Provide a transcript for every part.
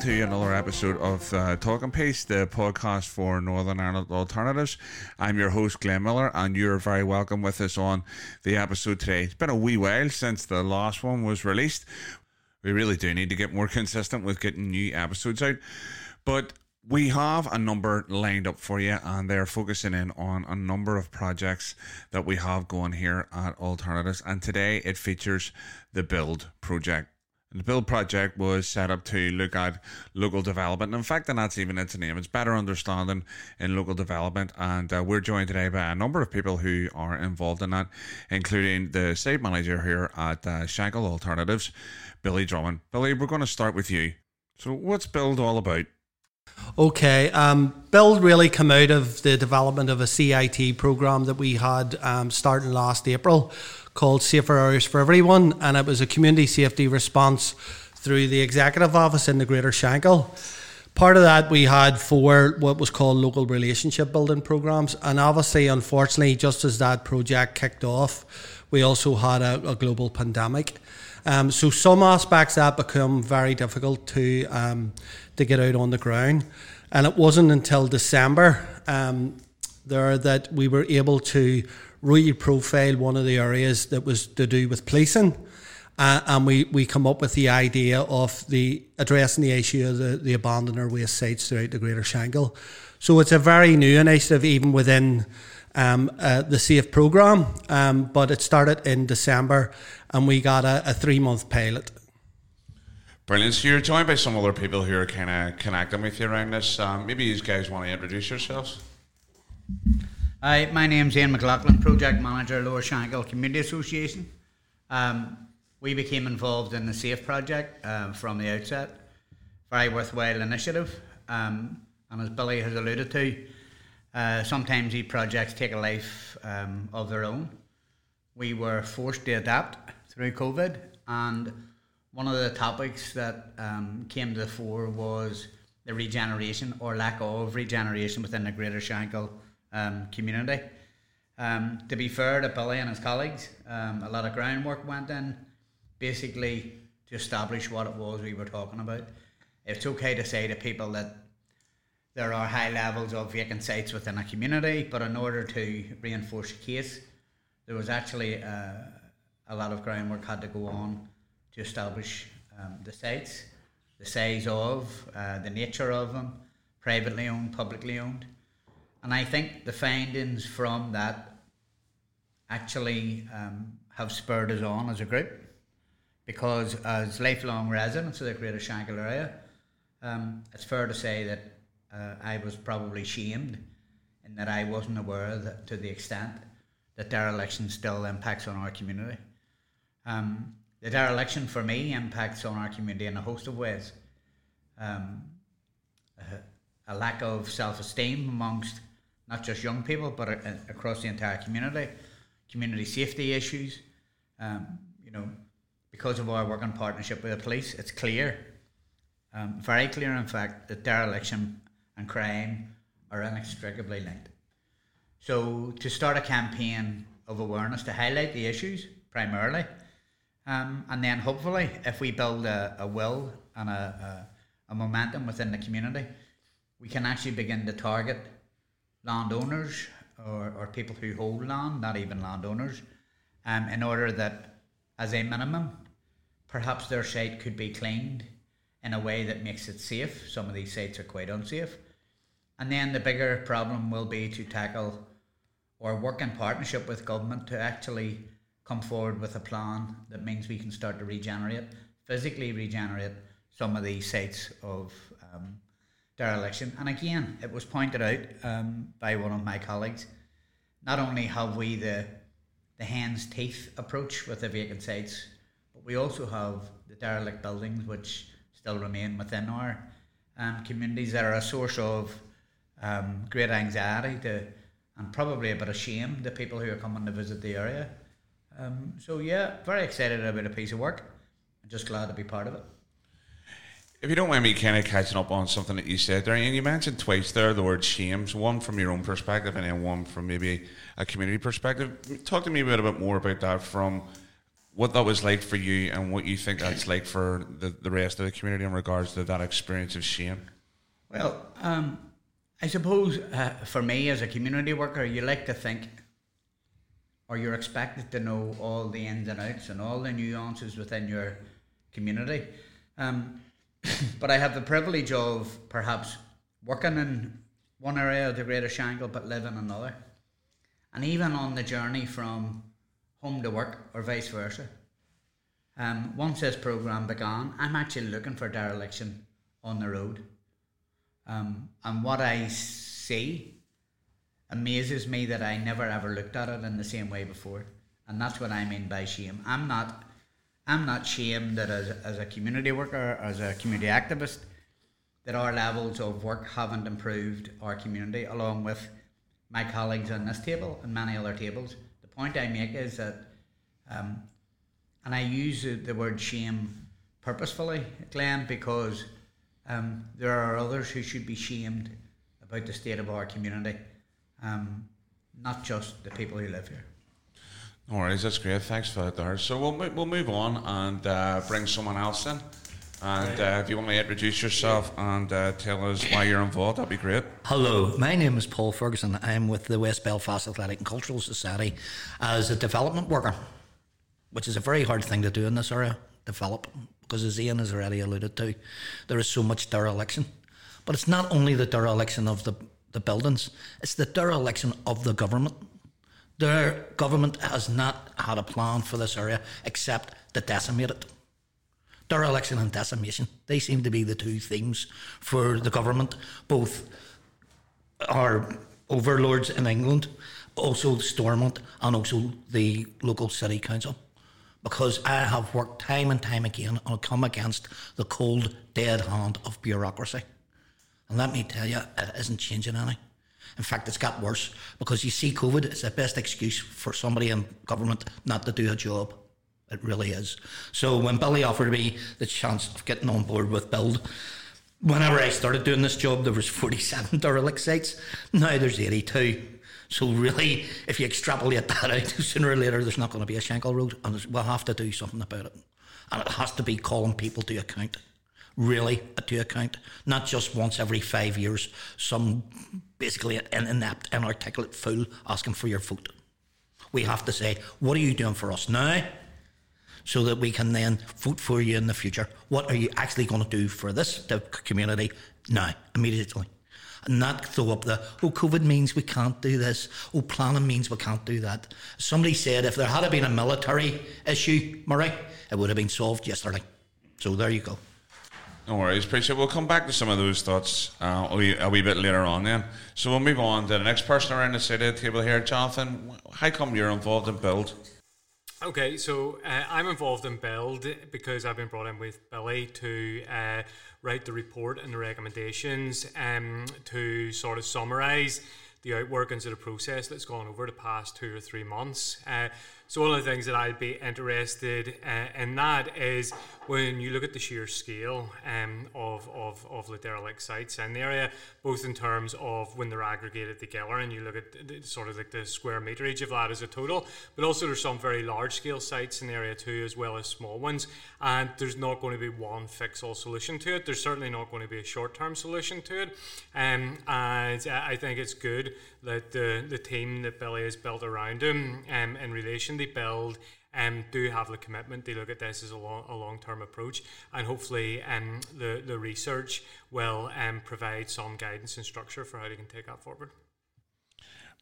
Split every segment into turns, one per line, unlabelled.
to another episode of uh, Talking Piece, the podcast for Northern Ireland Alternatives. I'm your host, Glenn Miller, and you're very welcome with us on the episode today. It's been a wee while since the last one was released. We really do need to get more consistent with getting new episodes out. But we have a number lined up for you, and they're focusing in on a number of projects that we have going here at Alternatives. And today it features the Build project. The Build project was set up to look at local development. In fact, and that's even its name. It's better understanding in local development. And uh, we're joined today by a number of people who are involved in that, including the site manager here at uh, Alternatives, Billy Drummond. Billy, we're going to start with you. So, what's Build all about?
Okay, um, Build really came out of the development of a CIT program that we had um, starting last April called Safer Areas for Everyone, and it was a community safety response through the executive office in the Greater Shankill. Part of that we had four what was called local relationship building programs, and obviously, unfortunately, just as that project kicked off, we also had a, a global pandemic. Um, so some aspects that become very difficult to um, to get out on the ground, and it wasn't until December um, there that we were able to really profile one of the areas that was to do with policing. Uh, and we, we come up with the idea of the addressing the issue of the, the abandoned or waste sites throughout the Greater Shankill. So it's a very new initiative, even within um, uh, the SAFE program. Um, but it started in December, and we got a, a three month pilot.
Brilliant. So you're joined by some other people who are kind of connecting with you around this. Um, maybe you guys want to introduce yourselves.
Hi, my name's Ian McLaughlin, Project Manager, Lower Shankill Community Association. Um, we became involved in the SAFE project uh, from the outset. Very worthwhile initiative. Um, and as Billy has alluded to, uh, sometimes these projects take a life um, of their own. We were forced to adapt through COVID, and one of the topics that um, came to the fore was the regeneration or lack of regeneration within the Greater Shankill um, community. Um, to be fair to Billy and his colleagues, um, a lot of groundwork went in basically to establish what it was we were talking about. It's okay to say to people that there are high levels of vacant sites within a community, but in order to reinforce the case, there was actually uh, a lot of groundwork had to go on to establish um, the sites, the size of, uh, the nature of them, privately owned, publicly owned. And I think the findings from that actually um, have spurred us on as a group because as lifelong residents of the Greater Shankill area, um, it's fair to say that uh, I was probably shamed in that I wasn't aware that to the extent that dereliction still impacts on our community. Um, the dereliction for me impacts on our community in a host of ways. Um, a, a lack of self-esteem amongst not just young people, but across the entire community. Community safety issues. Um, you know, because of our working partnership with the police, it's clear, um, very clear, in fact, that dereliction and crime are inextricably linked. So, to start a campaign of awareness to highlight the issues primarily, um, and then hopefully, if we build a, a will and a, a, a momentum within the community, we can actually begin to target landowners or, or people who hold land, not even landowners, um, in order that, as a minimum, perhaps their site could be cleaned in a way that makes it safe. Some of these sites are quite unsafe. And then the bigger problem will be to tackle or work in partnership with government to actually come forward with a plan that means we can start to regenerate, physically regenerate some of these sites of um, dereliction. And again, it was pointed out um, by one of my colleagues. Not only have we the the hen's teeth approach with the vacant sites, but we also have the derelict buildings which still remain within our um, communities that are a source of um, great anxiety to and probably a bit of shame to people who are coming to visit the area. Um, so yeah, very excited about a piece of work. I'm just glad to be part of it.
If you don't mind me kind of catching up on something that you said there, and you mentioned twice there the word shames, one from your own perspective and then one from maybe a community perspective. Talk to me a bit, a bit more about that from what that was like for you and what you think that's like for the, the rest of the community in regards to that experience of shame.
Well, um, I suppose uh, for me as a community worker, you like to think, or you're expected to know all the ins and outs and all the nuances within your community. Um, but I have the privilege of perhaps working in one area of the Greater Shankill but live in another. And even on the journey from home to work or vice versa. Um, once this programme began, I'm actually looking for dereliction on the road. Um, and what I see amazes me that I never ever looked at it in the same way before. And that's what I mean by shame. I'm not I'm not shamed that as, as a community worker, as a community activist, that our levels of work haven't improved our community along with my colleagues on this table and many other tables. The point I make is that, um, and I use the word shame purposefully, Glenn, because um, there are others who should be shamed about the state of our community, um, not just the people who live here.
No worries, that's great. Thanks for that, there. So we'll we'll move on and uh, bring someone else in. And uh, if you want to introduce yourself and uh, tell us why you're involved, that'd be great.
Hello, my name is Paul Ferguson. I'm with the West Belfast Athletic and Cultural Society as a development worker, which is a very hard thing to do in this area, develop, because as Ian has already alluded to, there is so much dereliction. But it's not only the dereliction of the, the buildings, it's the dereliction of the government. Their government has not had a plan for this area except to decimate it dereliction and decimation. They seem to be the two themes for the government, both our overlords in England, also Stormont, and also the local city council. Because I have worked time and time again and come against the cold, dead hand of bureaucracy. And let me tell you, it isn't changing any. In fact, it's got worse because you see, COVID is the best excuse for somebody in government not to do a job. It really is. So when Billy offered me the chance of getting on board with Build, whenever I started doing this job, there was 47 derelict sites. Now there's 82. So really, if you extrapolate that out, sooner or later there's not going to be a Shankill Road, and we'll have to do something about it. And it has to be calling people to account, really a to account, not just once every five years. Some basically an inept, inarticulate fool asking for your vote. We have to say, what are you doing for us now? so that we can then vote for you in the future. What are you actually going to do for this community now, immediately? And not throw up the, oh, COVID means we can't do this. Oh, planning means we can't do that. Somebody said if there had been a military issue, Murray, it would have been solved yesterday. So there you go.
No worries, appreciate. We'll come back to some of those thoughts uh, a, wee, a wee bit later on. Then, so we'll move on to the next person around the the table here, Jonathan. How come you're involved in Build?
Okay, so uh, I'm involved in Build because I've been brought in with Billy to uh, write the report and the recommendations um, to sort of summarise the outworkings of the process that's gone over the past two or three months. So one of the things that I'd be interested uh, in that is when you look at the sheer scale um, of, of, of the derelict sites in the area, both in terms of when they're aggregated together and you look at the, sort of like the square meterage of that as a total, but also there's some very large scale sites in the area too, as well as small ones. And there's not going to be one fix all solution to it. There's certainly not going to be a short term solution to it. Um, and I think it's good that the, the team that Billy has built around him um, in relation they build um, do have the commitment. They look at this as a long, a long term approach, and hopefully, um, the the research will um, provide some guidance and structure for how they can take that forward.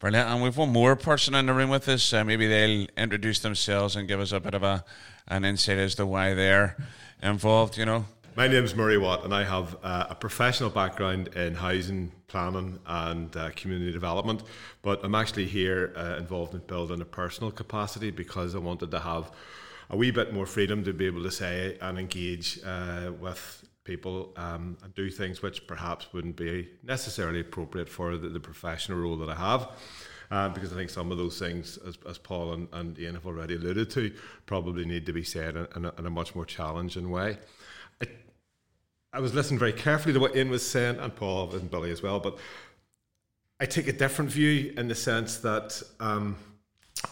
Brilliant. And we've one more person in the room with us. Uh, maybe they'll introduce themselves and give us a bit of a an insight as to why they're involved. You know.
My name is Murray Watt, and I have uh, a professional background in housing planning and uh, community development. But I'm actually here uh, involved in building a personal capacity because I wanted to have a wee bit more freedom to be able to say and engage uh, with people um, and do things which perhaps wouldn't be necessarily appropriate for the, the professional role that I have. Uh, because I think some of those things, as, as Paul and, and Ian have already alluded to, probably need to be said in, in, a, in a much more challenging way. I was listening very carefully to what Ian was saying, and Paul and Billy as well, but I take a different view in the sense that um,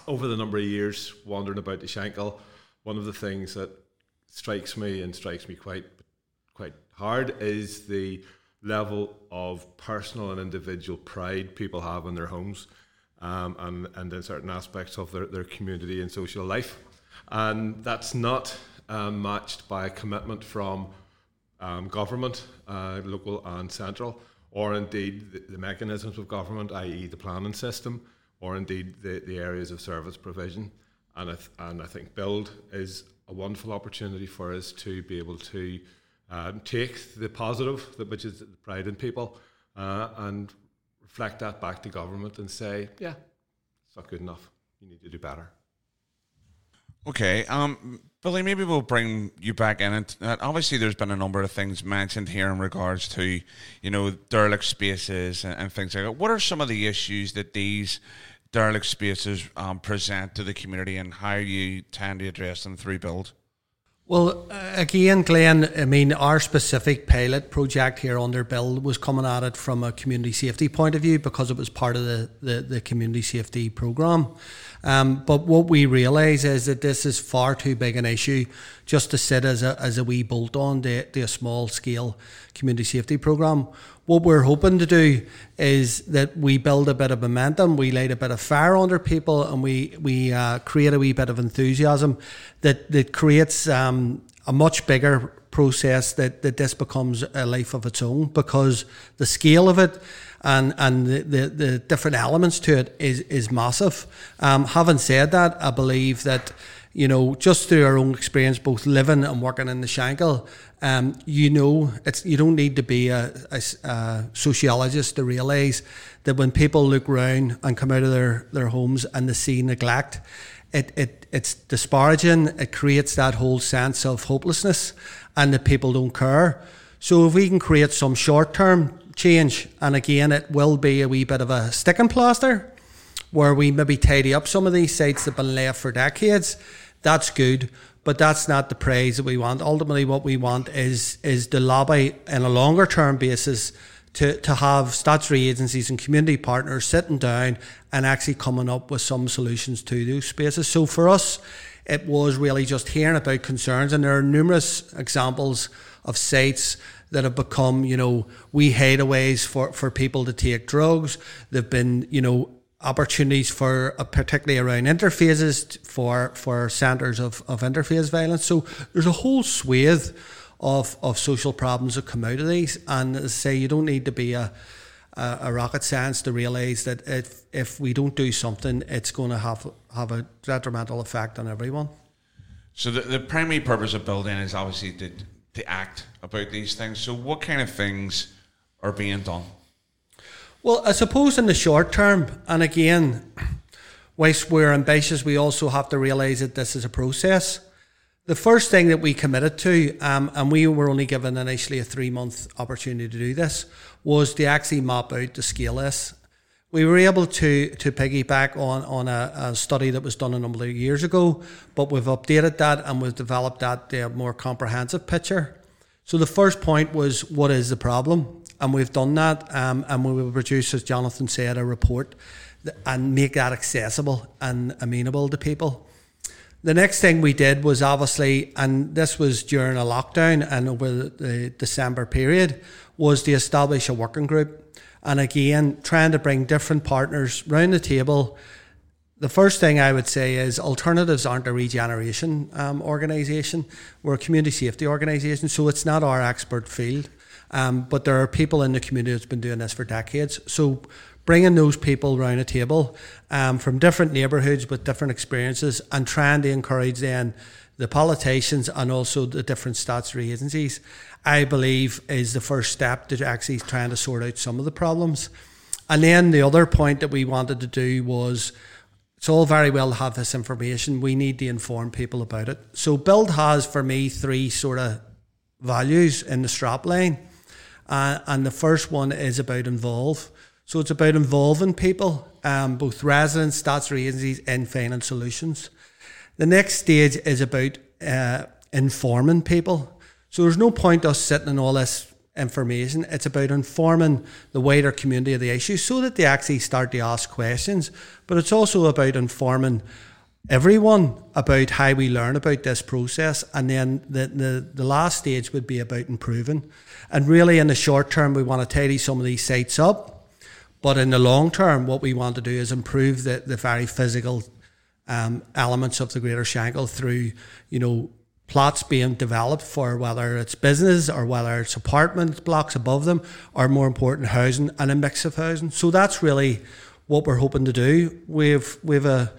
over the number of years wandering about the Shankill, one of the things that strikes me and strikes me quite quite hard is the level of personal and individual pride people have in their homes um, and, and in certain aspects of their, their community and social life. And that's not um, matched by a commitment from um, government, uh, local and central, or indeed the, the, mechanisms of government, i.e., the planning system, or indeed the, the areas of service provision. And I, th- and I think Build is a wonderful opportunity for us to be able to um, take the positive, which is the pride in people, uh, and reflect that back to government and say, yeah, it's not good enough. You need to do better.
Okay, um, Billy, maybe we'll bring you back in. And uh, obviously, there's been a number of things mentioned here in regards to, you know, derelict spaces and, and things like that. What are some of the issues that these derelict spaces um, present to the community, and how you tend to address them through build?
Well, uh, again, Glenn, I mean, our specific pilot project here under Build was coming at it from a community safety point of view because it was part of the, the, the community safety programme. Um, but what we realise is that this is far too big an issue just to sit as a, as a wee bolt on to, to a small scale community safety programme. What we're hoping to do is that we build a bit of momentum, we light a bit of fire under people, and we we uh, create a wee bit of enthusiasm that that creates um, a much bigger process that, that this becomes a life of its own because the scale of it and and the, the, the different elements to it is is massive. Um, having said that, I believe that you know just through our own experience, both living and working in the Shankill, um, you know it's you don't need to be a, a, a sociologist to realise that when people look around and come out of their, their homes and they see neglect, it, it it's disparaging. It creates that whole sense of hopelessness, and that people don't care. So if we can create some short term change. And again, it will be a wee bit of a sticking plaster where we maybe tidy up some of these sites that have been left for decades. That's good, but that's not the praise that we want. Ultimately, what we want is is the lobby in a longer term basis to, to have statutory agencies and community partners sitting down and actually coming up with some solutions to those spaces. So for us, it was really just hearing about concerns, and there are numerous examples of sites that have become, you know, we hideaways for, for people to take drugs. They've been, you know, opportunities for uh, particularly around interfaces for for centres of, of interface violence. So there's a whole swathe of, of social problems that come out of these. And say, you don't need to be a a, a rocket science to realise that if if we don't do something, it's going to have have a detrimental effect on everyone.
So the, the primary purpose of building is obviously to to act about these things. So, what kind of things are being done?
Well, I suppose in the short term, and again, whilst we're ambitious, we also have to realise that this is a process. The first thing that we committed to, um, and we were only given initially a three month opportunity to do this, was to actually map out the scale this. We were able to to piggyback on on a, a, study that was done a number of years ago, but we've updated that and we've developed that uh, more comprehensive picture. So the first point was what is the problem, and we've done that, um, and we will produce, as Jonathan said, a report and make that accessible and amenable to people. The next thing we did was obviously, and this was during a lockdown and over the December period, was to establish a working group and again, trying to bring different partners round the table. The first thing I would say is alternatives aren't a regeneration um, organisation. We're a community safety organisation, so it's not our expert field. Um, but there are people in the community that's been doing this for decades. So bringing those people around a table um, from different neighbourhoods with different experiences and trying to encourage then the politicians and also the different statutory agencies, I believe is the first step to actually trying to sort out some of the problems. And then the other point that we wanted to do was it's all very well to have this information. We need to inform people about it. So Build has for me three sort of values in the strap line. Uh, and the first one is about involve. So it's about involving people, um, both residents, statutory agencies, in finding solutions. The next stage is about uh, informing people. So there's no point us sitting in all this information. It's about informing the wider community of the issue so that they actually start to ask questions. But it's also about informing everyone about how we learn about this process. And then the, the, the last stage would be about improving. And really, in the short term, we want to tidy some of these sites up. But in the long term, what we want to do is improve the, the very physical um, elements of the Greater Shankill through, you know, plots being developed for whether it's business or whether it's apartment blocks above them, or more important, housing and a mix of housing. So that's really what we're hoping to do. We've we've a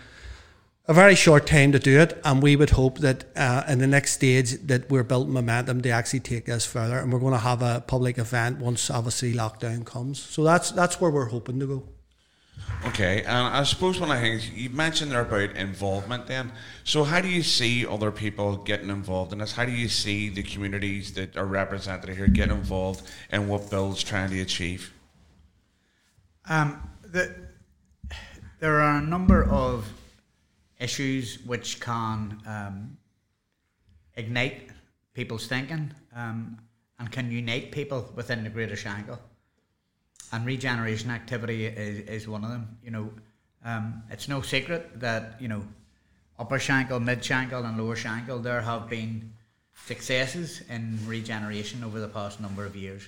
a very short time to do it, and we would hope that uh, in the next stage that we're building momentum to actually take this further, and we're going to have a public event once obviously lockdown comes. So that's that's where we're hoping to go.
Okay, and I suppose one of the things you mentioned there about involvement. Then, so how do you see other people getting involved in this? How do you see the communities that are represented here get involved in what Build's trying to achieve?
Um, the, there are a number of issues which can um, ignite people's thinking um, and can unite people within the Greater Shankill. And regeneration activity is, is one of them. You know, um, it's no secret that you know Upper Shankill, Mid Shankill, and Lower Shankill there have been successes in regeneration over the past number of years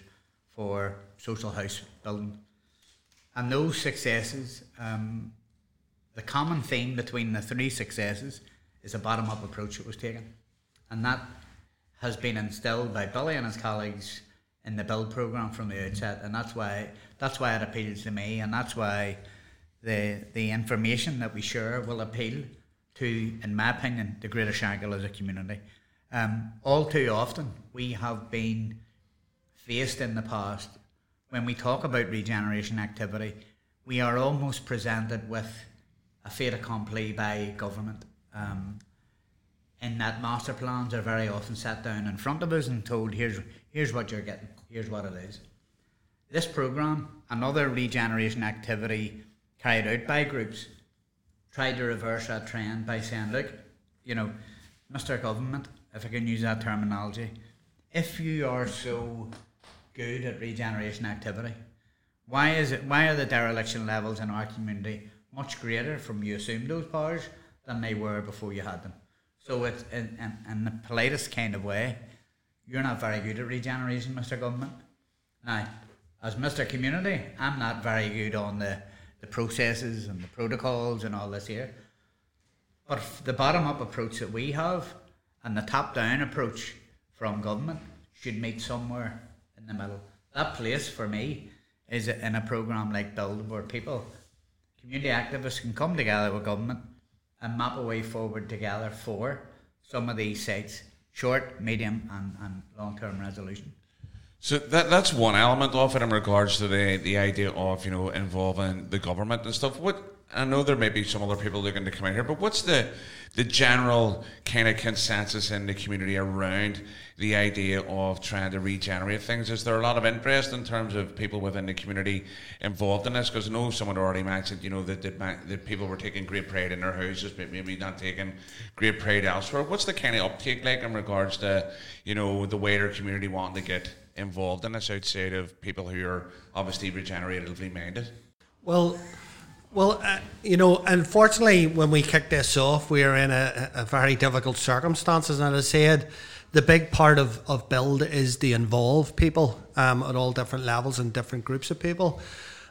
for social house building. And those successes um, the common theme between the three successes is a bottom up approach that was taken. And that has been instilled by Billy and his colleagues in the build program from the outset. And that's why that's why it appeals to me and that's why the the information that we share will appeal to, in my opinion, the Greater Shankill as a community. Um, all too often we have been faced in the past when we talk about regeneration activity, we are almost presented with a fait accompli by government. Um, in that master plans are very often set down in front of us and told, here's, here's what you're getting, here's what it is. This programme, another regeneration activity carried out by groups, tried to reverse that trend by saying, look, you know, Mr. Government, if I can use that terminology, if you are so good at regeneration activity, why is it why are the dereliction levels in our community much greater from you assume those powers than they were before you had them. So it's in, in, in the politest kind of way, you're not very good at regeneration, Mr. Government. Now, as Mr. Community, I'm not very good on the, the processes and the protocols and all this here. But the bottom up approach that we have and the top down approach from government should meet somewhere in the middle. That place for me is in a program like Build where people community activists can come together with government and map a way forward together for some of these sites, short, medium, and, and long term resolution.
So that that's one element of it in regards to the the idea of you know involving the government and stuff. What I know there may be some other people looking to come in here, but what's the the general kind of consensus in the community around the idea of trying to regenerate things? Is there a lot of interest in terms of people within the community involved in this? Because I know someone already mentioned, you know, that, that, that people were taking great pride in their houses, but maybe not taking great pride elsewhere. What's the kind of uptake like in regards to, you know, the wider community wanting to get involved in this outside of people who are obviously regeneratively minded?
Well, well, uh, you know, unfortunately, when we kicked this off, we were in a, a, very difficult circumstances. And as I said, the big part of, of build is to involve people um, at all different levels and different groups of people.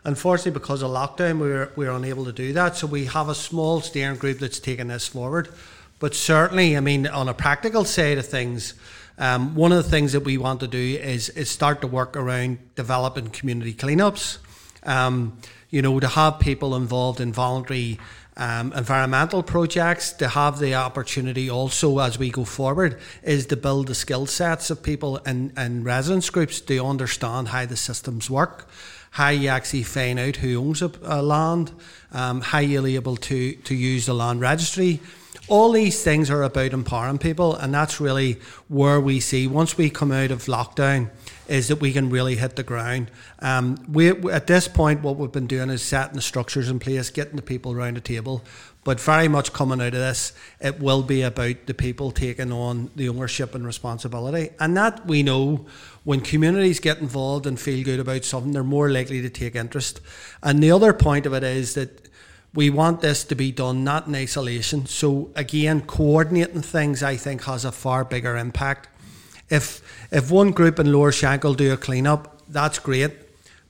Unfortunately, because of lockdown, we were, we were unable to do that. So we have a small steering group that's taking this forward. But certainly, I mean, on a practical side of things, um, one of the things that we want to do is, is start to work around developing community cleanups. Um, you know, to have people involved in voluntary um, environmental projects, to have the opportunity also as we go forward, is to build the skill sets of people and, and residence groups to understand how the systems work, how you actually find out who owns a, a land, um, how you're able to, to use the land registry. All these things are about empowering people, and that's really where we see once we come out of lockdown is that we can really hit the ground. Um, we at this point, what we've been doing is setting the structures in place, getting the people around the table. But very much coming out of this, it will be about the people taking on the ownership and responsibility, and that we know when communities get involved and feel good about something, they're more likely to take interest. And the other point of it is that we want this to be done not in isolation. So again, coordinating things I think has a far bigger impact. If if one group in Lower Shankill do a clean up, that's great.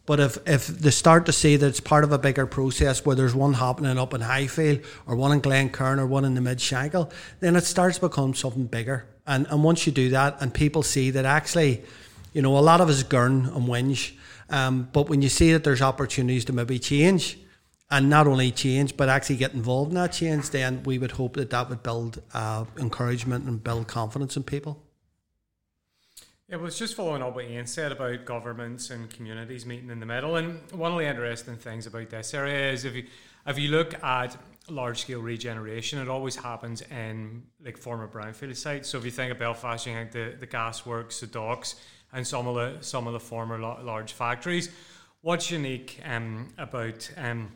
But if, if they start to see that it's part of a bigger process where there's one happening up in Highfield or one in Glencairn or one in the Mid Shankill, then it starts to become something bigger. And and once you do that and people see that actually, you know, a lot of us gurn and whinge. Um, but when you see that there's opportunities to maybe change, and not only change but actually get involved in that change, then we would hope that that would build uh, encouragement and build confidence in people.
Yeah, well, it's just following up what Ian said about governments and communities meeting in the middle. And one of the interesting things about this area is if you if you look at large scale regeneration, it always happens in like former brownfield sites. So if you think of Belfast, you think the, the gas works, the docks, and some of the some of the former large factories. What's unique um, about um,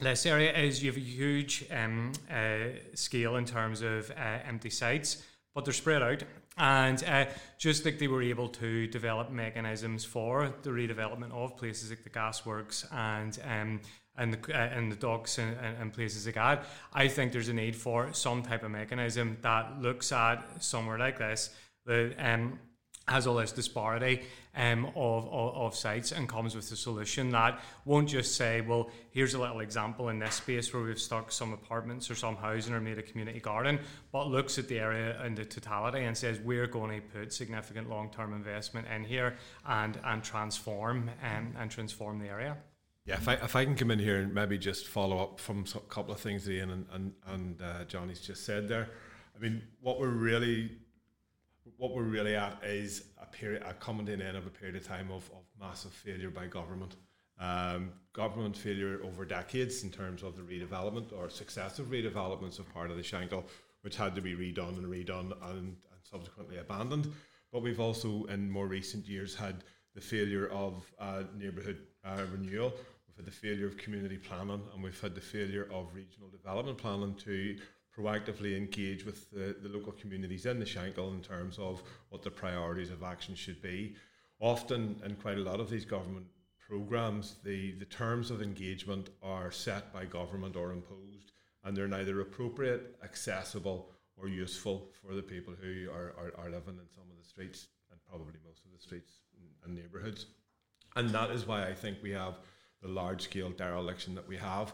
this area is you have a huge um, uh, scale in terms of uh, empty sites, but they're spread out and uh, just like they were able to develop mechanisms for the redevelopment of places like the gasworks and um, and the uh, and the docks and, and, places like that, I think there's a need for some type of mechanism that looks at somewhere like this that um, has all this disparity um, of, of, of, sites and comes with a solution that won't just say, well, here's a little example in this space where we've stuck some apartments or some housing or made a community garden, but looks at the area in the totality and says, we're going to put significant long term investment in here and, and transform um, and transform the area.
Yeah, if I, if I can come in here and maybe just follow up from a couple of things Ian and, and, and uh, Johnny's just said there. I mean, what we're really what we're really at is period, a coming in of a period of time of, of massive failure by government. Um, government failure over decades in terms of the redevelopment or successive redevelopments of part of the Shankill, which had to be redone and redone and, and subsequently abandoned. But we've also, in more recent years, had the failure of uh, neighbourhood uh, renewal. We've had the failure of community planning, and we've had the failure of regional development planning to proactively engage with the, the local communities in the Shankill in terms of what the priorities of action should be. Often, in quite a lot of these government programs, the, the terms of engagement are set by government or imposed, and they're neither appropriate, accessible, or useful for the people who are, are, are living in some of the streets and probably most of the streets and neighbourhoods. And that is why I think we have the large scale dereliction that we have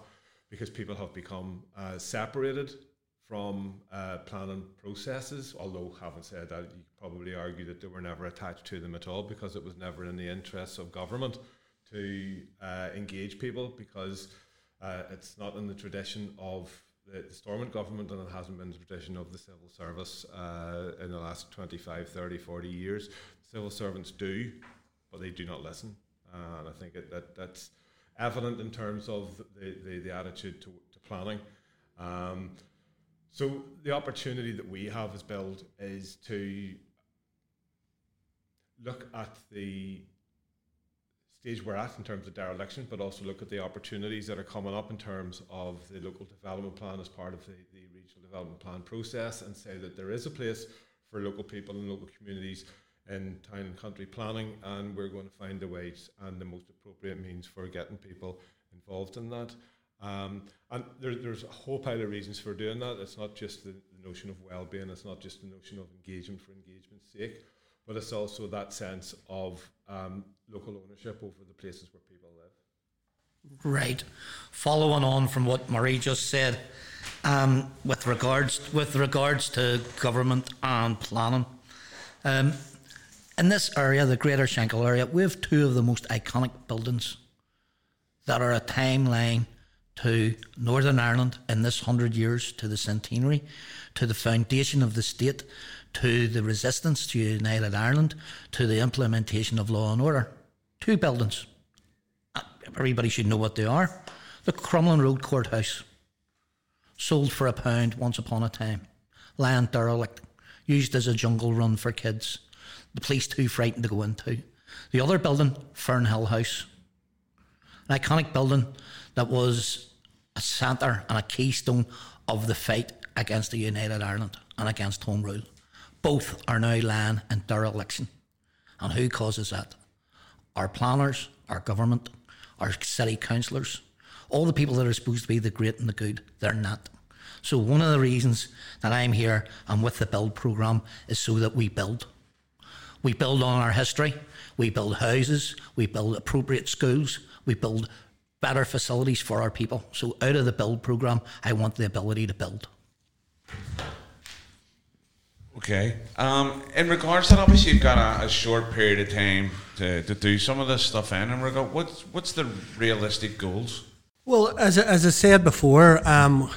because people have become uh, separated from uh, planning processes, although having said that, you probably argue that they were never attached to them at all because it was never in the interests of government to uh, engage people because uh, it's not in the tradition of the, the Stormont government and it hasn't been the tradition of the civil service uh, in the last 25, 30, 40 years. Civil servants do, but they do not listen. and I think it, that that's evident in terms of the, the, the attitude to, to planning. Um, so the opportunity that we have as Build is to look at the stage we're at in terms of dereliction, but also look at the opportunities that are coming up in terms of the local development plan as part of the, the regional development plan process and say that there is a place for local people and local communities in town and country planning and we're going to find the ways and the most appropriate means for getting people involved in that. Um, and there, there's a whole pile of reasons for doing that. It's not just the, the notion of well-being. It's not just the notion of engagement for engagement's sake, but it's also that sense of um, local ownership over the places where people live.
Right. Following on from what Marie just said, um, with regards with regards to government and planning, um, in this area, the Greater Shankill area, we have two of the most iconic buildings that are a timeline to Northern Ireland in this hundred years, to the centenary, to the foundation of the state, to the resistance to United Ireland, to the implementation of law and order. Two buildings. Uh, everybody should know what they are. The Crumlin Road Courthouse, sold for a pound once upon a time. Land derelict, used as a jungle run for kids. The police too frightened to go into. The other building, Fernhill House, an iconic building that was a centre and a keystone of the fight against the United Ireland and against Home Rule. Both are now lying in dereliction. And who causes that? Our planners, our government, our city councillors, All the people that are supposed to be the great and the good, they're not. So one of the reasons that I'm here and with the build program is so that we build. We build on our history. We build houses. We build appropriate schools. We build better facilities for our people. So out of the build program, I want the ability to build.
Okay. Um, in regards to that, obviously you've got a, a, short period of time to, to do some of this stuff in. And regard, what's what's the realistic goals?
Well, as as I said before, um,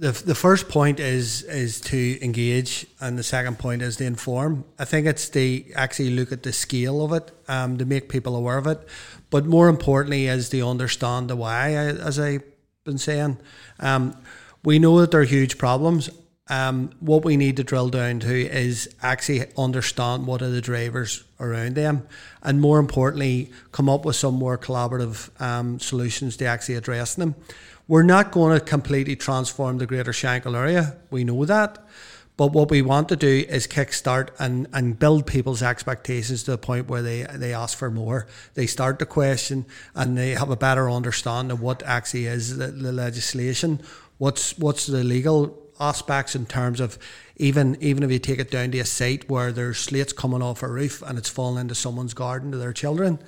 the the first point is is to engage, and the second point is to inform. I think it's to actually look at the scale of it, um, to make people aware of it, but more importantly is to understand the why. As I've been saying, um, we know that there are huge problems. Um, what we need to drill down to is actually understand what are the drivers around them, and more importantly, come up with some more collaborative um, solutions to actually address them. We're not going to completely transform the Greater Shankill area. We know that. But what we want to do is kickstart and, and build people's expectations to the point where they, they ask for more. They start to question and they have a better understanding of what actually is the, the legislation, what's what's the legal aspects in terms of even even if you take it down to a site where there's slates coming off a roof and it's falling into someone's garden to their children,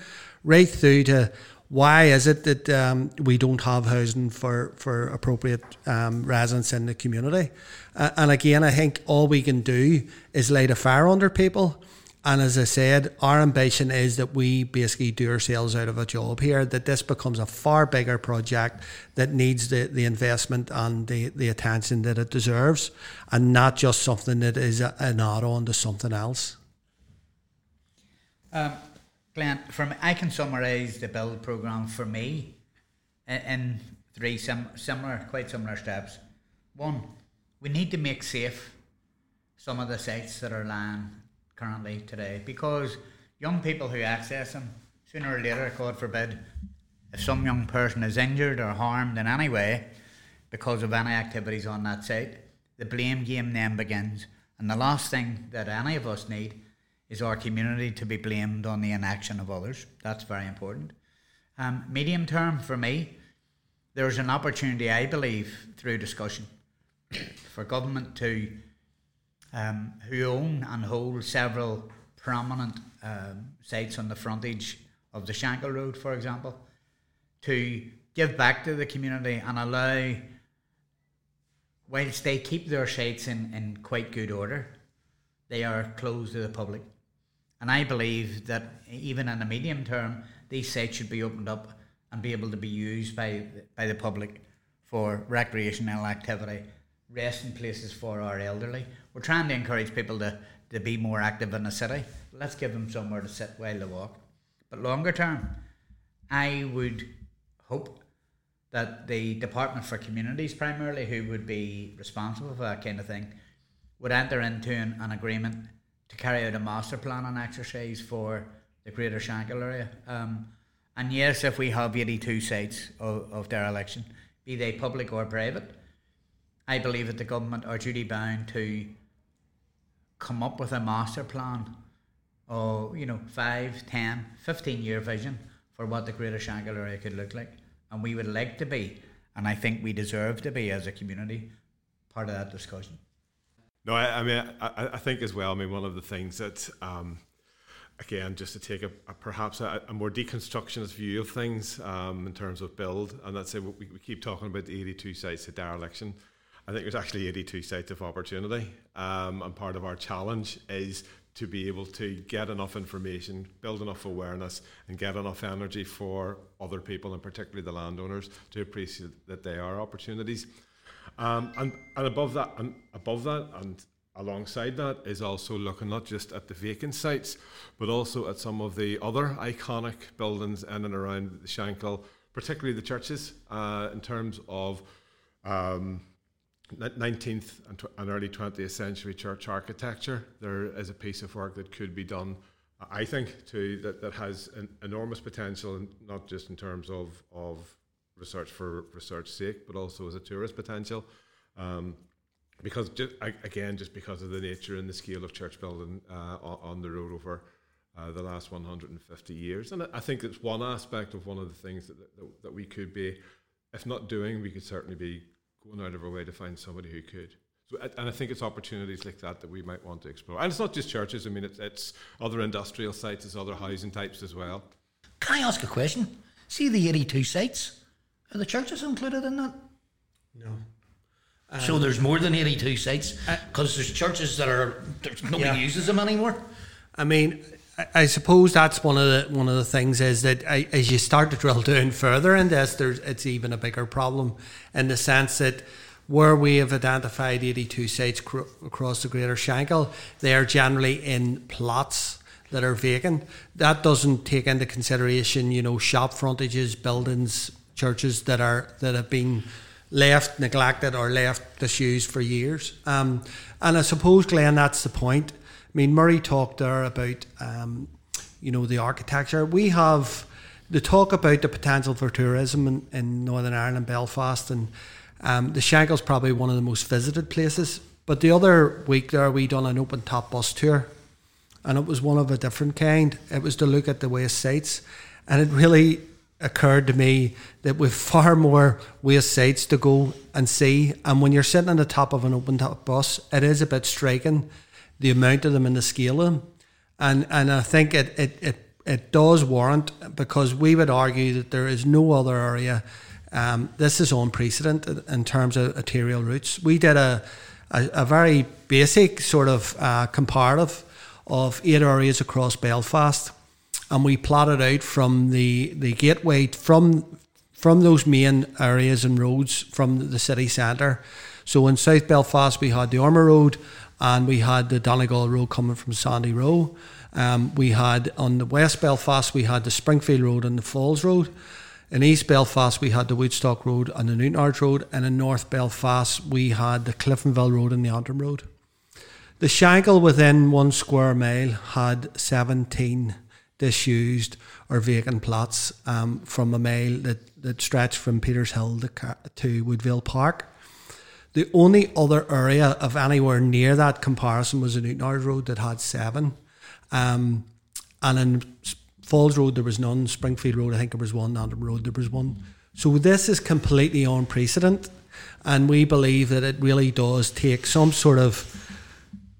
right through to why is it that um, we don't have housing for, for appropriate um, residents in the community? Uh, and again, I think all we can do is light a fire under people. And as I said, our ambition is that we basically do ourselves out of a job here, that this becomes a far bigger project that needs the, the investment and the, the attention that it deserves, and not just something that is a, an add on to something else.
Um, Glenn, from I can summarise the build program for me in, in three sim, similar, quite similar steps. One, we need to make safe some of the sites that are lying currently today because young people who access them sooner or later, God forbid, if some young person is injured or harmed in any way because of any activities on that site, the blame game then begins. And the last thing that any of us need is our community to be blamed on the inaction of others. That's very important. Um, medium term, for me, there's an opportunity, I believe, through discussion for government to, um, who own and hold several prominent um, sites on the frontage of the Shankill Road, for example, to give back to the community and allow, whilst they keep their sites in, in quite good order, they are closed to the public. And I believe that even in the medium term, these sites should be opened up and be able to be used by by the public for recreational activity, resting places for our elderly. We're trying to encourage people to, to be more active in the city. Let's give them somewhere to sit while they walk. But longer term, I would hope that the Department for Communities, primarily, who would be responsible for that kind of thing, would enter into an, an agreement to carry out a master plan and exercise for the Greater Shankill area. Um, and yes, if we have 82 sites of, of dereliction, be they public or private, I believe that the government are duty bound to come up with a master plan or, you know, 5, 10, 15 year vision for what the Greater Shankill area could look like. And we would like to be, and I think we deserve to be as a community, part of that discussion.
No, I, I mean, I, I, think as well. I mean, one of the things that, um, again, just to take a, a perhaps a, a, more deconstructionist view of things um, in terms of build, and that's it. We, we keep talking about the 82 sites of dereliction. I think there's actually 82 sites of opportunity, um, and part of our challenge is to be able to get enough information, build enough awareness, and get enough energy for other people, and particularly the landowners, to appreciate that they are opportunities. Um, and, and above that, and above that, and alongside that is also looking not just at the vacant sites, but also at some of the other iconic buildings in and around the Shankill, particularly the churches, uh, in terms of um, 19th and, tw- and, early 20th century church architecture. There is a piece of work that could be done, I think, to that, that has an enormous potential, not just in terms of, of research for research sake, but also as a tourist potential. Um, because just, again, just because of the nature and the scale of church building uh, on the road over uh, the last 150 years, and I think it's one aspect of one of the things that, that, that we could be if not doing, we could certainly be going out of our way to find somebody who could. So, and I think it's opportunities like that that we might want to explore. And it's not just churches. I mean, it's, it's other industrial sites, it's other housing types as well.
Can I ask a question? See the 82 sites? Are the churches included in that?
No.
so um, there's more than 82 sites because there's churches that are there's nobody
Yeah.
uses them anymore.
I mean, I- I suppose that's one of the one of the things is that I, as you start to drill down further in this, there's it's even a bigger problem in the sense that where we have identified 82 sites cr- across the Greater Shankill, they are generally in plots that are vacant. That doesn't take into consideration, you know, shop frontages, buildings, churches that are that have been left neglected or left disused for years. Um, and I suppose, Glenn, that's the point. I mean, Murray talked there about, um, you know, the architecture. We have the talk about the potential for tourism in, in Northern Ireland, Belfast, and um, the Shankill's probably one of the most visited places. But the other week there, we done an open top bus tour, and it was one of a different kind. It was to look at the waste sites, and it really occurred to me that we've far more waste sites to go and see. And when you're sitting on the top of an open top bus, it is a bit striking the amount of them and the scale of them. And and I think it it, it, it does warrant because we would argue that there is no other area. Um, this is unprecedented in terms of arterial routes. We did a a, a very basic sort of uh, comparative of eight areas across Belfast and we plotted out from the, the gateway from from those main areas and roads from the city centre. So in South Belfast we had the Ormeau Road and we had the Donegal Road coming from Sandy Row. Um, we had on the West Belfast we had the Springfield Road and the Falls Road. In East Belfast we had the Woodstock Road and the Newtownards Road and in North Belfast we had the Cliftonville Road and the Antrim Road. The Shankill within one square mile had 17 disused or vacant plots um, from a mile that, that stretched from Peters Hill to, to Woodvale Park. The only other area of anywhere near that comparison was the Newtownard Road that had seven. Um, and in Falls Road, there was none. Springfield Road, I think there was one. Antrim Road, there was one. So this is completely unprecedented. And we believe that it really does take some sort of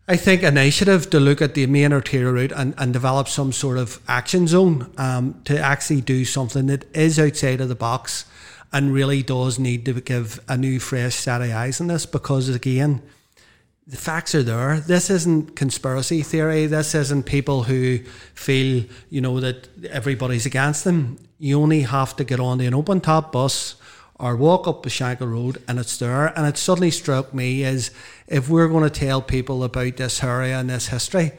I think initiative to look at the main arterial route and, and develop some sort of action zone um, to actually do something that is outside of the box and really does need to give a new fresh set of eyes on this because again the facts are there. This isn't conspiracy theory. This isn't people who feel you know that everybody's against them. You only have to get on an open top bus or walk up the Shankill Road and it's there. And it suddenly struck me is if we're going to tell people about this area and this history,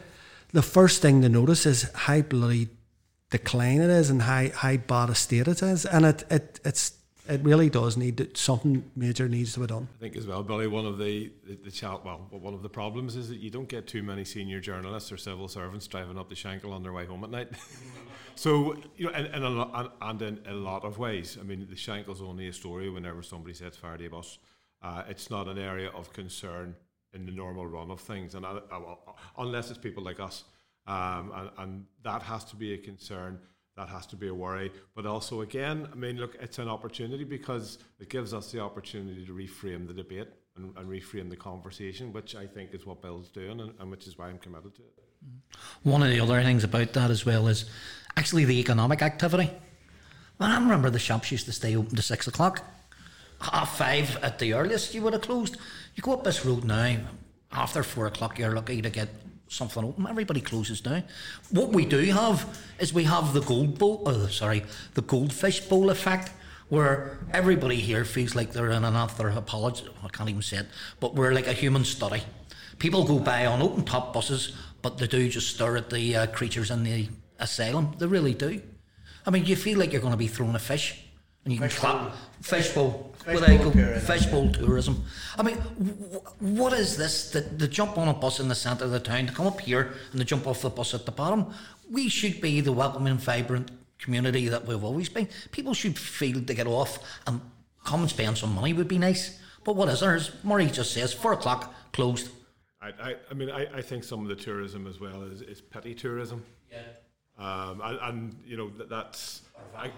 the first thing to notice is how bloody decline it is and how, how bad a state it is. And it, it it's it really does need to, something major needs to be done.
I think as well, Billy. One of the the, the well, one of the problems is that you don't get too many senior journalists or civil servants driving up the Shankill on their way home at night. so you know, and, and, a and, in a lot of ways, I mean, the Shankill's only a story whenever somebody to a bus. Uh, it's not an area of concern in the normal run of things, and I, I, unless it's people like us, um, and, and that has to be a concern that has to be a worry. But also, again, I mean, look, it's an opportunity because it gives us the opportunity to reframe the debate and, and reframe the conversation, which I think is what Build's doing, and, and which is why I'm committed to it.
One of the other things about that as well is actually the economic activity. Well, I remember the shops used to stay open to six o'clock. Half five at the earliest, you would have closed. You go up this road now, after four o'clock, you're lucky to get something open. Everybody closes down. What we do have is we have the gold bowl, oh, sorry, the goldfish bowl effect, where everybody here feels like they're in an anthropology. I can't even say it, but we're like a human study. People go by on open top buses, but they do just stare at the uh, creatures in the asylum. They really do. I mean, you feel like you're going to be thrown a fish. And you can clap fishbowl,
Fish
what I
bowl
go-
tourism.
fishbowl tourism. I mean, w- what is this? The, the jump on a bus in the centre of the town, to come up here and to jump off the bus at the bottom. We should be the welcoming, vibrant community that we've always been. People should feel to get off and come and spend some money would be nice. But what is there? As Murray just says, four o'clock, closed.
I, I, I mean, I, I think some of the tourism as well is, is petty tourism. Yeah. Um, and, and, you know that, that's I,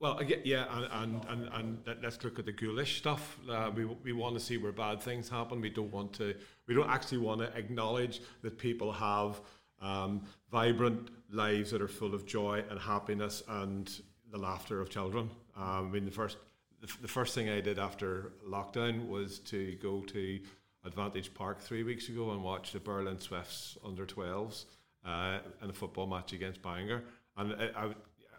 well, again, yeah, and and, and, and let's look at the ghoulish stuff. Uh, we we want to see where bad things happen. We don't want to. We don't actually want to acknowledge that people have um, vibrant lives that are full of joy and happiness and the laughter of children. Um, I mean, the first the, the first thing I did after lockdown was to go to Advantage Park three weeks ago and watch the Berlin Swifts under 12s uh, in a football match against Bangor. And I, I,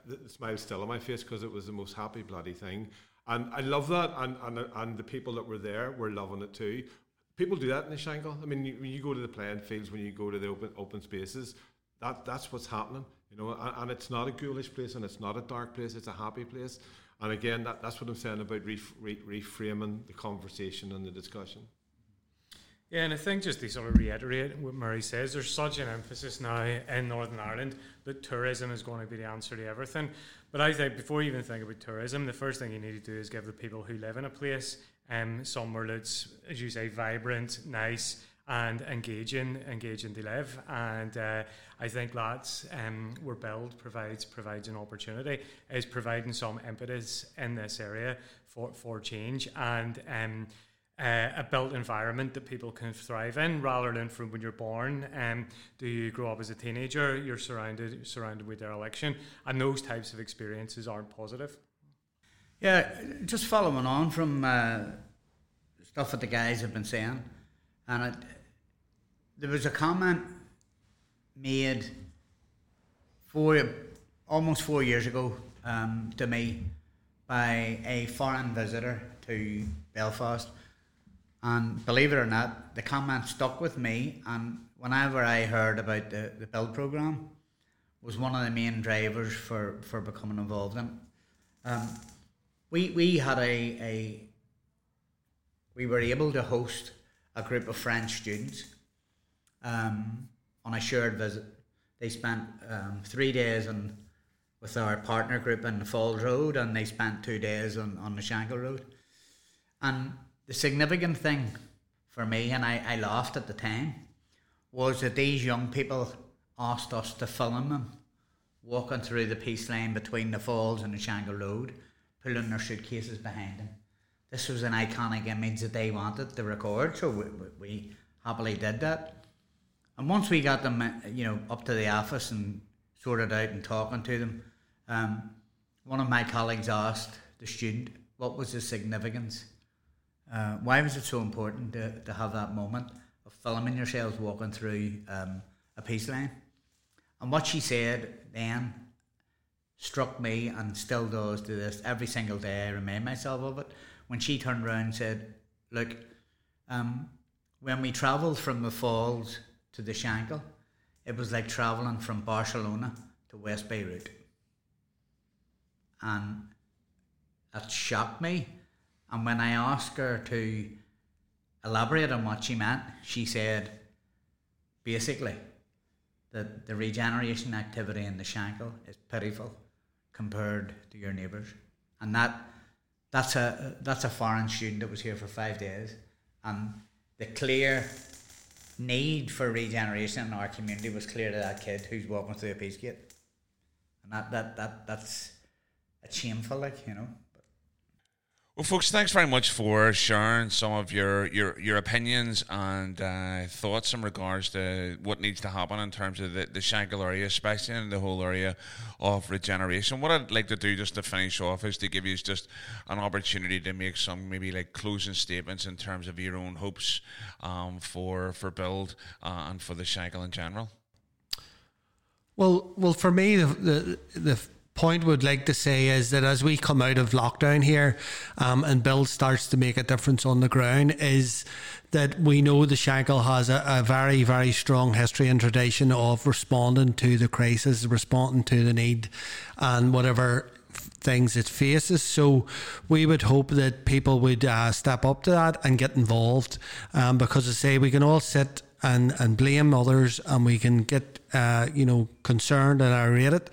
the smile still on my face because it was the most happy bloody thing. And I love that. And, and, and the people that were there were loving it too. People do that in the Shankill. I mean, when you go to the playing fields, when you go to the open open spaces, that that's what's happening. You know, and, and it's not a ghoulish place and it's not a dark place. It's a happy place. And again, that, that's what I'm saying about re- re- reframing the conversation and the discussion.
Yeah, and I think just to sort of reiterate what Murray says, there's such an emphasis now in Northern Ireland that tourism is going to be the answer to everything. But I think before you even think about tourism, the first thing you need to do is give the people who live in a place um, somewhere that's, as you say, vibrant, nice, and engaging, engaging to live. And uh, I think that's um, where Build provides provides an opportunity is providing some impetus in this area for for change and. Um, uh, a built environment that people can thrive in rather than from when you're born. Um, do you grow up as a teenager? You're surrounded surrounded with dereliction, and those types of experiences aren't positive.
Yeah, just following on from uh, stuff that the guys have been saying, and it, there was a comment made four almost four years ago um, to me by a foreign visitor to Belfast and believe it or not, the comment stuck with me. And whenever I heard about the, the build program, was one of the main drivers for, for becoming involved in. Um, we we had a, a we were able to host a group of French students um, on a shared visit. They spent um, three days on with our partner group in the Falls Road, and they spent two days on, on the Shankill Road. And the significant thing for me, and I, I laughed at the time, was that these young people asked us to film them walking through the peace line between the falls and the Shankill Road, pulling their suitcases behind them. This was an iconic image that they wanted to record, so we, we happily did that. And once we got them, you know, up to the office and sorted out and talking to them, um, one of my colleagues asked the student what was the significance uh, why was it so important to, to have that moment of filming yourselves walking through um, a peace line? And what she said then struck me and still does to this every single day. I remind myself of it. When she turned around and said, Look, um, when we travelled from the falls to the Shankill, it was like travelling from Barcelona to West Beirut. And that shocked me and when I asked her to elaborate on what she meant, she said basically that the regeneration activity in the Shankill is pitiful compared to your neighbours. And that that's a that's a foreign student that was here for five days. And the clear need for regeneration in our community was clear to that kid who's walking through a peace gate. And that, that, that that's a shameful like, you know.
Well, folks, thanks very much for sharing some of your your, your opinions and uh, thoughts in regards to what needs to happen in terms of the, the Shankill area, especially in the whole area of regeneration. What I'd like to do just to finish off is to give you just an opportunity to make some maybe like closing statements in terms of your own hopes um, for for build uh, and for the Shankill in general.
Well, well, for me, the the, the point would like to say is that as we come out of lockdown here um, and build starts to make a difference on the ground is that we know the Shankill has a, a, very very strong history and tradition of responding to the crisis responding to the need and whatever things it faces. So we would hope that people would uh, step up to that and get involved. Um, because I say we can all sit and, and blame others and we can get uh, you know concerned and irate.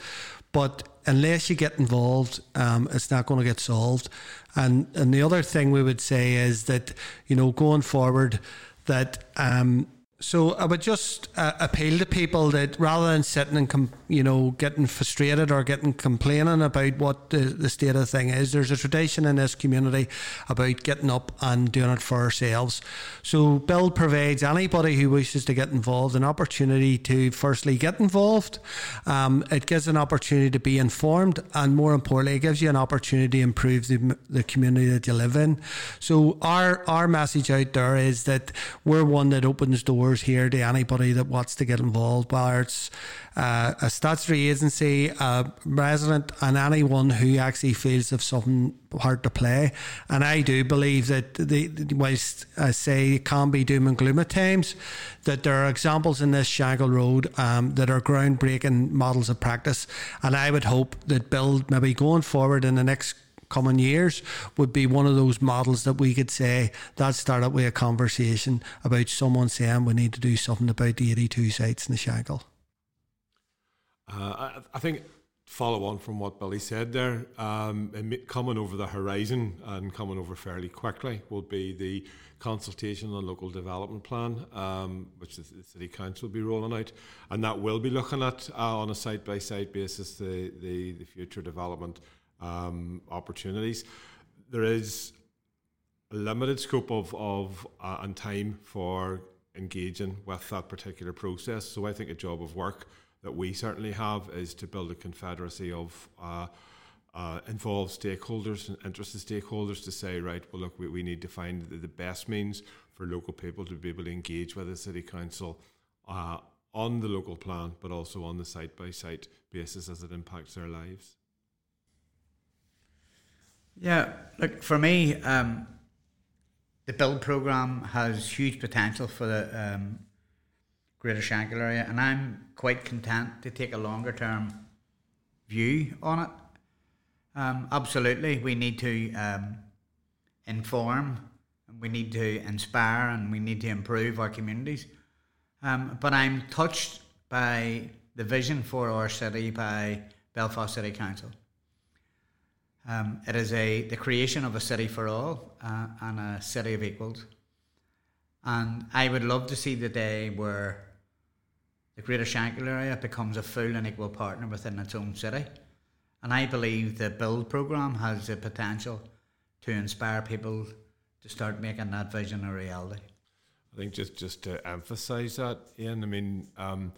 But unless you get involved, um, it's not going to get solved. And and the other thing we would say is that you know going forward, that um, so I would just uh, appeal to people that rather than sitting and com- you know getting frustrated or getting complaining about what the, the state of the thing is, there's a tradition in this community about getting up and doing it for ourselves. So Build provides anybody who wishes to get involved an opportunity to firstly get involved. Um, it gives an opportunity to be informed, and more importantly, it gives you an opportunity to improve the, the community that you live in. So our our message out there is that we're one that opens doors here to anybody that wants to get involved, whether it's uh, a statutory agency, a resident, and anyone who actually feels of something hard to play. And I do believe that the, whilst I say it can be doom and gloom at times, that there are examples in this Shankill Road um, that are groundbreaking models of practice. And I would hope that build maybe going forward in the next coming years would be one of those models that we could say that started with a conversation about someone saying we need to do something about the 82 sites in the Shankill.
Uh, I, I, think follow on from what Billy said there, um, coming over the horizon and coming over fairly quickly will be the consultation on local development plan, um, which the, the, city council will be rolling out, and that will be looking at uh, on a site by site basis the, the, the future development um, opportunities. There is a limited scope of, of uh, and time for engaging with that particular process. So I think a job of work that we certainly have is to build a confederacy of uh, uh, involved stakeholders and interested stakeholders to say, right, well, look, we, we need to find the, the best means for local people to be able to engage with the city council uh, on the local plan, but also on the site by site basis as it impacts their lives.
Yeah, look for me, um, the build program has huge potential for the um, Greater Shankill area, and I'm quite content to take a longer term view on it. Um, absolutely, we need to um, inform, and we need to inspire, and we need to improve our communities. Um, but I'm touched by the vision for our city by Belfast City Council. Um, it is a the creation of a city for all uh, and a city of equals. And I would love to see the day where the Greater Shankill area becomes a full and equal partner within its own city. And I believe the Build programme has the potential to inspire people to start making that vision a reality.
I think just, just to emphasise that, Ian, I mean, um,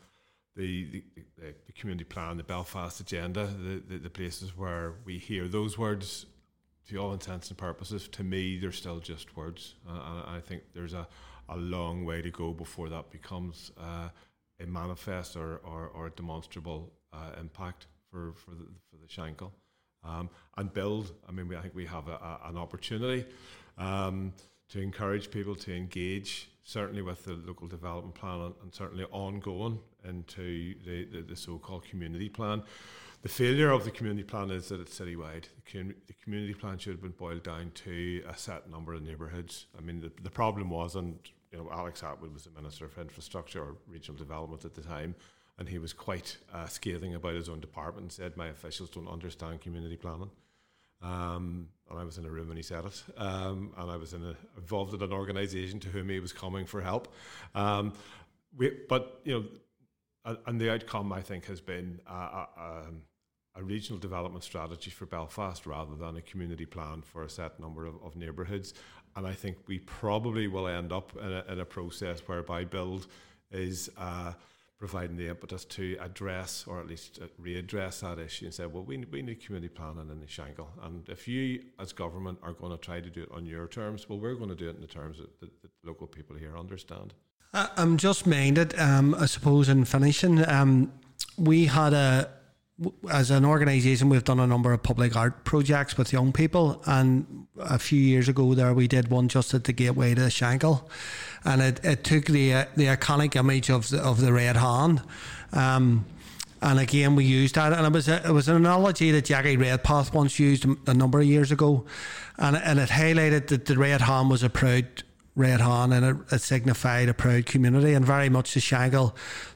the, the, the, community plan, the Belfast agenda, the, the, the, places where we hear those words, to all intents and purposes, to me, they're still just words. Uh, and I think there's a, a long way to go before that becomes uh, a manifest or, or, or a demonstrable uh, impact for, for, the, for the Shankill. Um, and build, I mean, we, I think we have a, a, an opportunity um, to encourage people to engage certainly with the local development plan and, and certainly ongoing into the, the, the, so-called community plan. The failure of the community plan is that it's citywide. The, com- the, community plan should have been boiled down to a set number of neighbourhoods. I mean, the, the problem was, and you know, Alex Attwood was the Minister of Infrastructure or Regional Development at the time, and he was quite uh, scathing about his own department and said, "My officials don't understand community planning." Um, and I was in a room when he said it, um, and I was in a, involved in an organisation to whom he was coming for help. Um, we, but you know, and the outcome I think has been a, a, um, a, regional development strategy for Belfast rather than a community plan for a set number of, of neighbourhoods. And I think we probably will end up in a, in process whereby build is. Uh, providing the impetus to address or at least uh, readdress that issue and say, well, we, we need community planning in the Shankill. And if you, as government, are going to try to do it on your terms, well, we're going to do it in the terms that, that local people here understand.
I'm just minded, um, I suppose, in finishing. Um, we had a as an organisation, we've done a number of public art projects with young people, and a few years ago, there we did one just at the gateway to Shankill, and it, it took the the iconic image of the, of the red hand. Um, and again, we used that, and it was a, it was an analogy that Jackie Redpath once used a number of years ago, and and it highlighted that the red hand was a proud red hand and it, it, signified a proud community and very much the Shankill.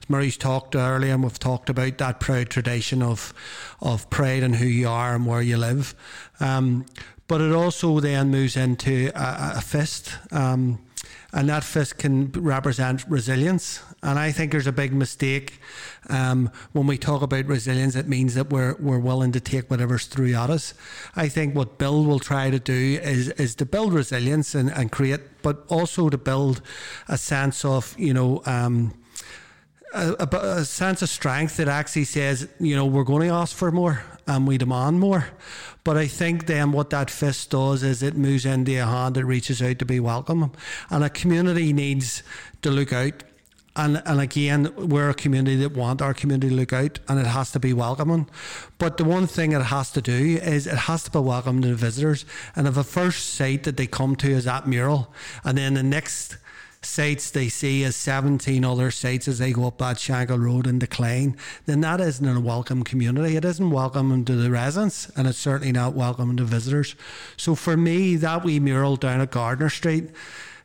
Murray's talked earlier and we've talked about that proud tradition of of pride in who you are and where you live. Um, but it also then moves into a, a fist. Um, and that fist can represent resilience. And I think there's a big mistake um, when we talk about resilience. It means that we're we're willing to take whatever's through at us. I think what Build will try to do is is to build resilience and, and create, but also to build a sense of you know. Um, a, a, sense of strength that actually says, you know, we're going to ask for more and we demand more. But I think then what that fist does is it moves into a hand that reaches out to be welcome. And a community needs to look out. And, and again, we're a community that want our community to look out and it has to be welcoming. But the one thing it has to do is it has to be welcoming to the visitors. And if the first site that they come to is that mural, and then the next sites they see as 17 other sites as they go up that Shankill Road and decline, then that isn't a welcome community. It isn't welcome to the residents and it's certainly not welcome to visitors. So for me, that wee mural down at Gardner Street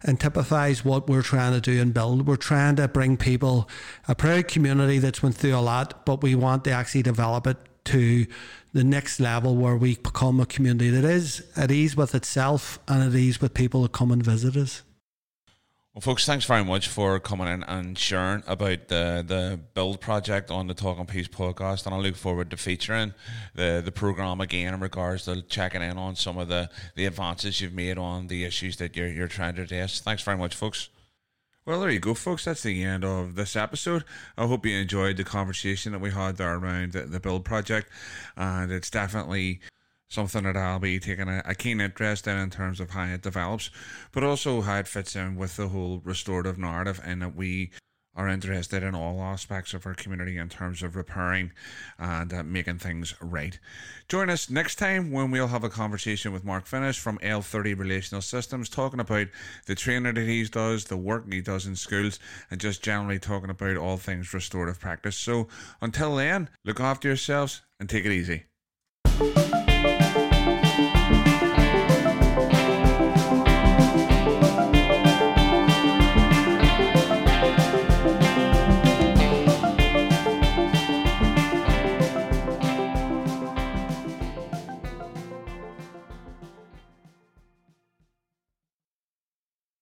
and typifies what we're trying to do and build. We're trying to bring people a proud community that's went through a lot, but we want to actually develop it to the next level where we become a community that is at ease with itself and at ease with people that come and visit us.
Well, folks, thanks very much for coming in and sharing about the the build project on the Talking Piece podcast, and I look forward to featuring the the program again in regards to checking in on some of the the advances you've made on the issues that you're you're trying to address. Thanks very much, folks. Well, there you go, folks. That's the end of this episode. I hope you enjoyed the conversation that we had there around the, the build project, and it's definitely something that I'll be taking a, a, keen interest in in terms of how it develops, but also how it fits in with the whole restorative narrative and that we are interested in all aspects of our community in terms of repairing and uh, making things right. Join us next time when we'll have a conversation with Mark Finnis from L30 Relational Systems, talking about the training that he does, the work he does in schools, and just generally talking about all things restorative practice. So until then, look after yourselves and take it easy.